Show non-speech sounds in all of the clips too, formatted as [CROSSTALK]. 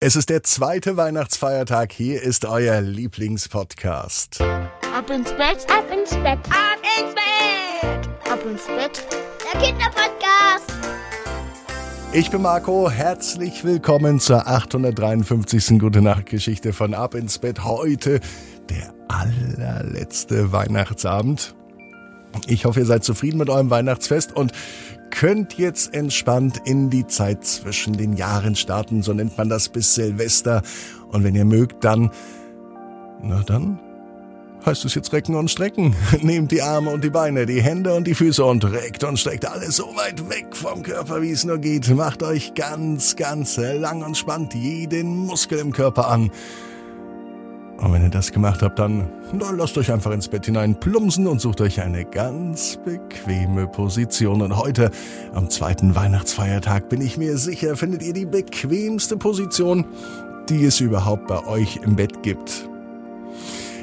Es ist der zweite Weihnachtsfeiertag. Hier ist euer Lieblingspodcast. Ab ins Bett, ab ins Bett, ab ins Bett, ab ins Bett. Der Kinderpodcast. Ich bin Marco. Herzlich willkommen zur 853. Gute Nacht Geschichte von Ab ins Bett. Heute der allerletzte Weihnachtsabend. Ich hoffe, ihr seid zufrieden mit eurem Weihnachtsfest und könnt jetzt entspannt in die Zeit zwischen den Jahren starten, so nennt man das bis Silvester. Und wenn ihr mögt, dann, na dann, heißt es jetzt recken und strecken. [LAUGHS] Nehmt die Arme und die Beine, die Hände und die Füße und reckt und streckt alles so weit weg vom Körper, wie es nur geht. Macht euch ganz, ganz lang und spannt jeden Muskel im Körper an. Und wenn ihr das gemacht habt, dann, lasst euch einfach ins Bett hinein plumpsen und sucht euch eine ganz bequeme Position. Und heute, am zweiten Weihnachtsfeiertag, bin ich mir sicher, findet ihr die bequemste Position, die es überhaupt bei euch im Bett gibt.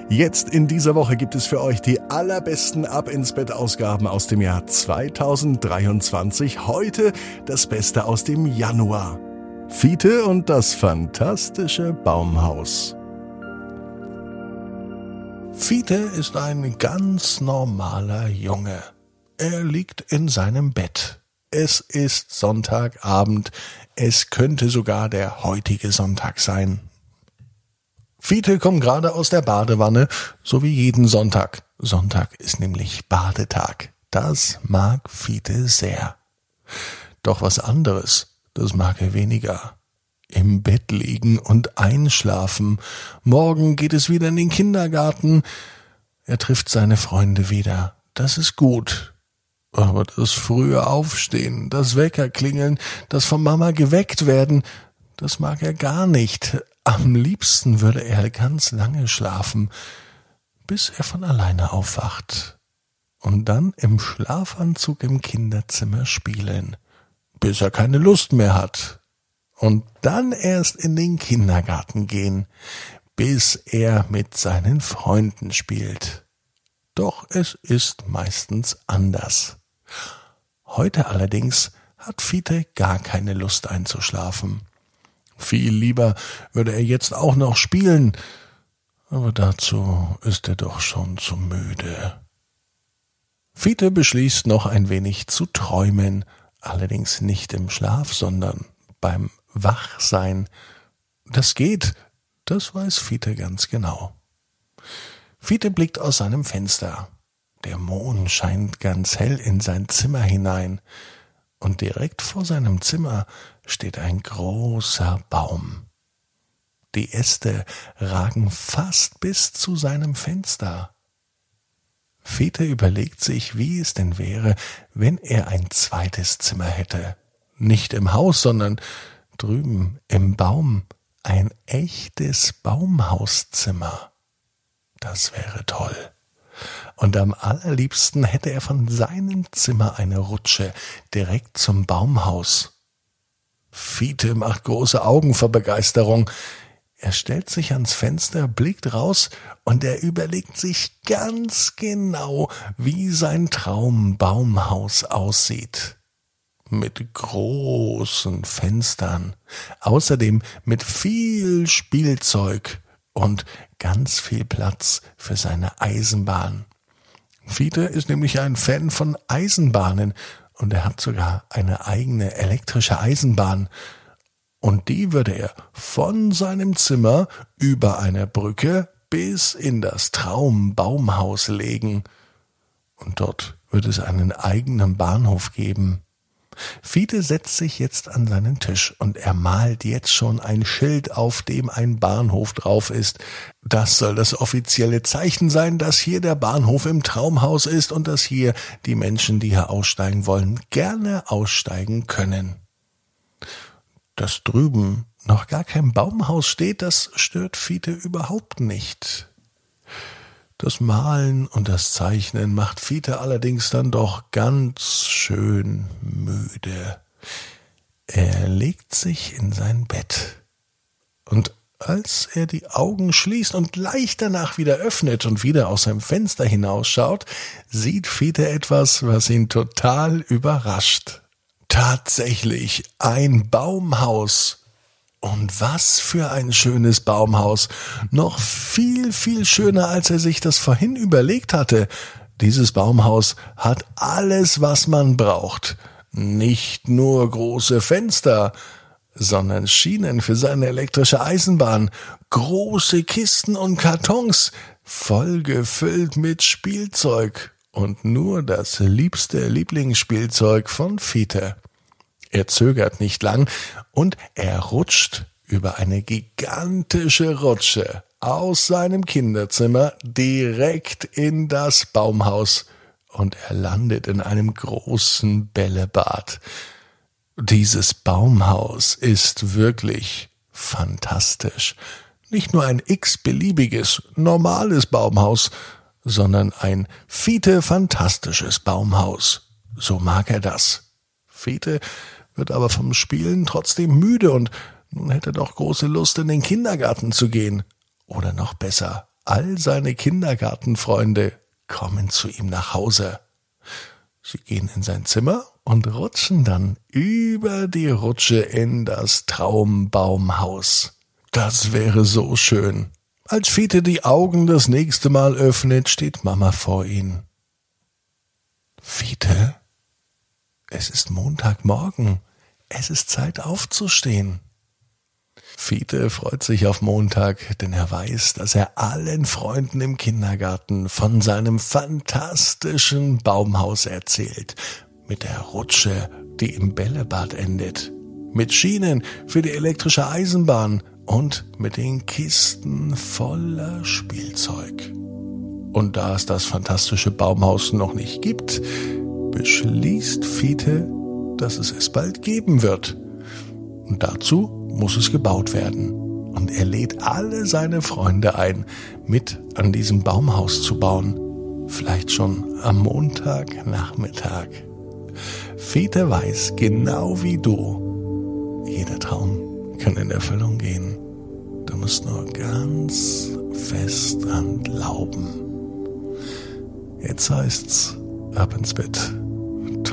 Jetzt in dieser Woche gibt es für euch die allerbesten Ab ins Bett Ausgaben aus dem Jahr 2023. Heute das Beste aus dem Januar. Fiete und das fantastische Baumhaus. Fiete ist ein ganz normaler Junge. Er liegt in seinem Bett. Es ist Sonntagabend. Es könnte sogar der heutige Sonntag sein. Fiete kommt gerade aus der Badewanne, so wie jeden Sonntag. Sonntag ist nämlich Badetag. Das mag Fiete sehr. Doch was anderes, das mag er weniger im Bett liegen und einschlafen. Morgen geht es wieder in den Kindergarten. Er trifft seine Freunde wieder. Das ist gut. Aber das frühe Aufstehen, das Wecker klingeln, das von Mama geweckt werden, das mag er gar nicht. Am liebsten würde er ganz lange schlafen, bis er von alleine aufwacht. Und dann im Schlafanzug im Kinderzimmer spielen, bis er keine Lust mehr hat und dann erst in den Kindergarten gehen, bis er mit seinen Freunden spielt. Doch es ist meistens anders. Heute allerdings hat Fiete gar keine Lust einzuschlafen. Viel lieber würde er jetzt auch noch spielen, aber dazu ist er doch schon zu müde. Fiete beschließt noch ein wenig zu träumen, allerdings nicht im Schlaf, sondern beim wach sein. Das geht, das weiß Fiete ganz genau. Fiete blickt aus seinem Fenster. Der Mond scheint ganz hell in sein Zimmer hinein, und direkt vor seinem Zimmer steht ein großer Baum. Die Äste ragen fast bis zu seinem Fenster. Fiete überlegt sich, wie es denn wäre, wenn er ein zweites Zimmer hätte. Nicht im Haus, sondern drüben im Baum ein echtes Baumhauszimmer. Das wäre toll. Und am allerliebsten hätte er von seinem Zimmer eine Rutsche direkt zum Baumhaus. Fiete macht große Augen vor Begeisterung. Er stellt sich ans Fenster, blickt raus und er überlegt sich ganz genau, wie sein Traumbaumhaus aussieht mit großen Fenstern, außerdem mit viel Spielzeug und ganz viel Platz für seine Eisenbahn. Fiete ist nämlich ein Fan von Eisenbahnen und er hat sogar eine eigene elektrische Eisenbahn. Und die würde er von seinem Zimmer über eine Brücke bis in das Traumbaumhaus legen. Und dort wird es einen eigenen Bahnhof geben. Fiete setzt sich jetzt an seinen Tisch und er malt jetzt schon ein Schild, auf dem ein Bahnhof drauf ist. Das soll das offizielle Zeichen sein, dass hier der Bahnhof im Traumhaus ist und dass hier die Menschen, die hier aussteigen wollen, gerne aussteigen können. Dass drüben noch gar kein Baumhaus steht, das stört Fiete überhaupt nicht. Das Malen und das Zeichnen macht Fiete allerdings dann doch ganz schön müde. Er legt sich in sein Bett. Und als er die Augen schließt und gleich danach wieder öffnet und wieder aus seinem Fenster hinausschaut, sieht Fiete etwas, was ihn total überrascht. Tatsächlich ein Baumhaus Und was für ein schönes Baumhaus. Noch viel, viel schöner, als er sich das vorhin überlegt hatte. Dieses Baumhaus hat alles, was man braucht. Nicht nur große Fenster, sondern Schienen für seine elektrische Eisenbahn, große Kisten und Kartons, voll gefüllt mit Spielzeug und nur das liebste Lieblingsspielzeug von Fiete. Er zögert nicht lang und er rutscht über eine gigantische Rutsche aus seinem Kinderzimmer direkt in das Baumhaus und er landet in einem großen Bällebad. Dieses Baumhaus ist wirklich fantastisch. Nicht nur ein x-beliebiges, normales Baumhaus, sondern ein Fiete fantastisches Baumhaus. So mag er das. Fiete wird aber vom Spielen trotzdem müde und nun hätte doch große Lust, in den Kindergarten zu gehen. Oder noch besser, all seine Kindergartenfreunde kommen zu ihm nach Hause. Sie gehen in sein Zimmer und rutschen dann über die Rutsche in das Traumbaumhaus. Das wäre so schön. Als Fiete die Augen das nächste Mal öffnet, steht Mama vor ihm. Fiete, es ist Montagmorgen. Es ist Zeit aufzustehen. Fiete freut sich auf Montag, denn er weiß, dass er allen Freunden im Kindergarten von seinem fantastischen Baumhaus erzählt, mit der Rutsche, die im Bällebad endet, mit Schienen für die elektrische Eisenbahn und mit den Kisten voller Spielzeug. Und da es das fantastische Baumhaus noch nicht gibt, beschließt Fiete, dass es es bald geben wird. Und dazu muss es gebaut werden. Und er lädt alle seine Freunde ein, mit an diesem Baumhaus zu bauen. Vielleicht schon am Montagnachmittag. Fete weiß genau wie du. Jeder Traum kann in Erfüllung gehen. Du musst nur ganz fest dran glauben. Jetzt heißt's ab ins Bett.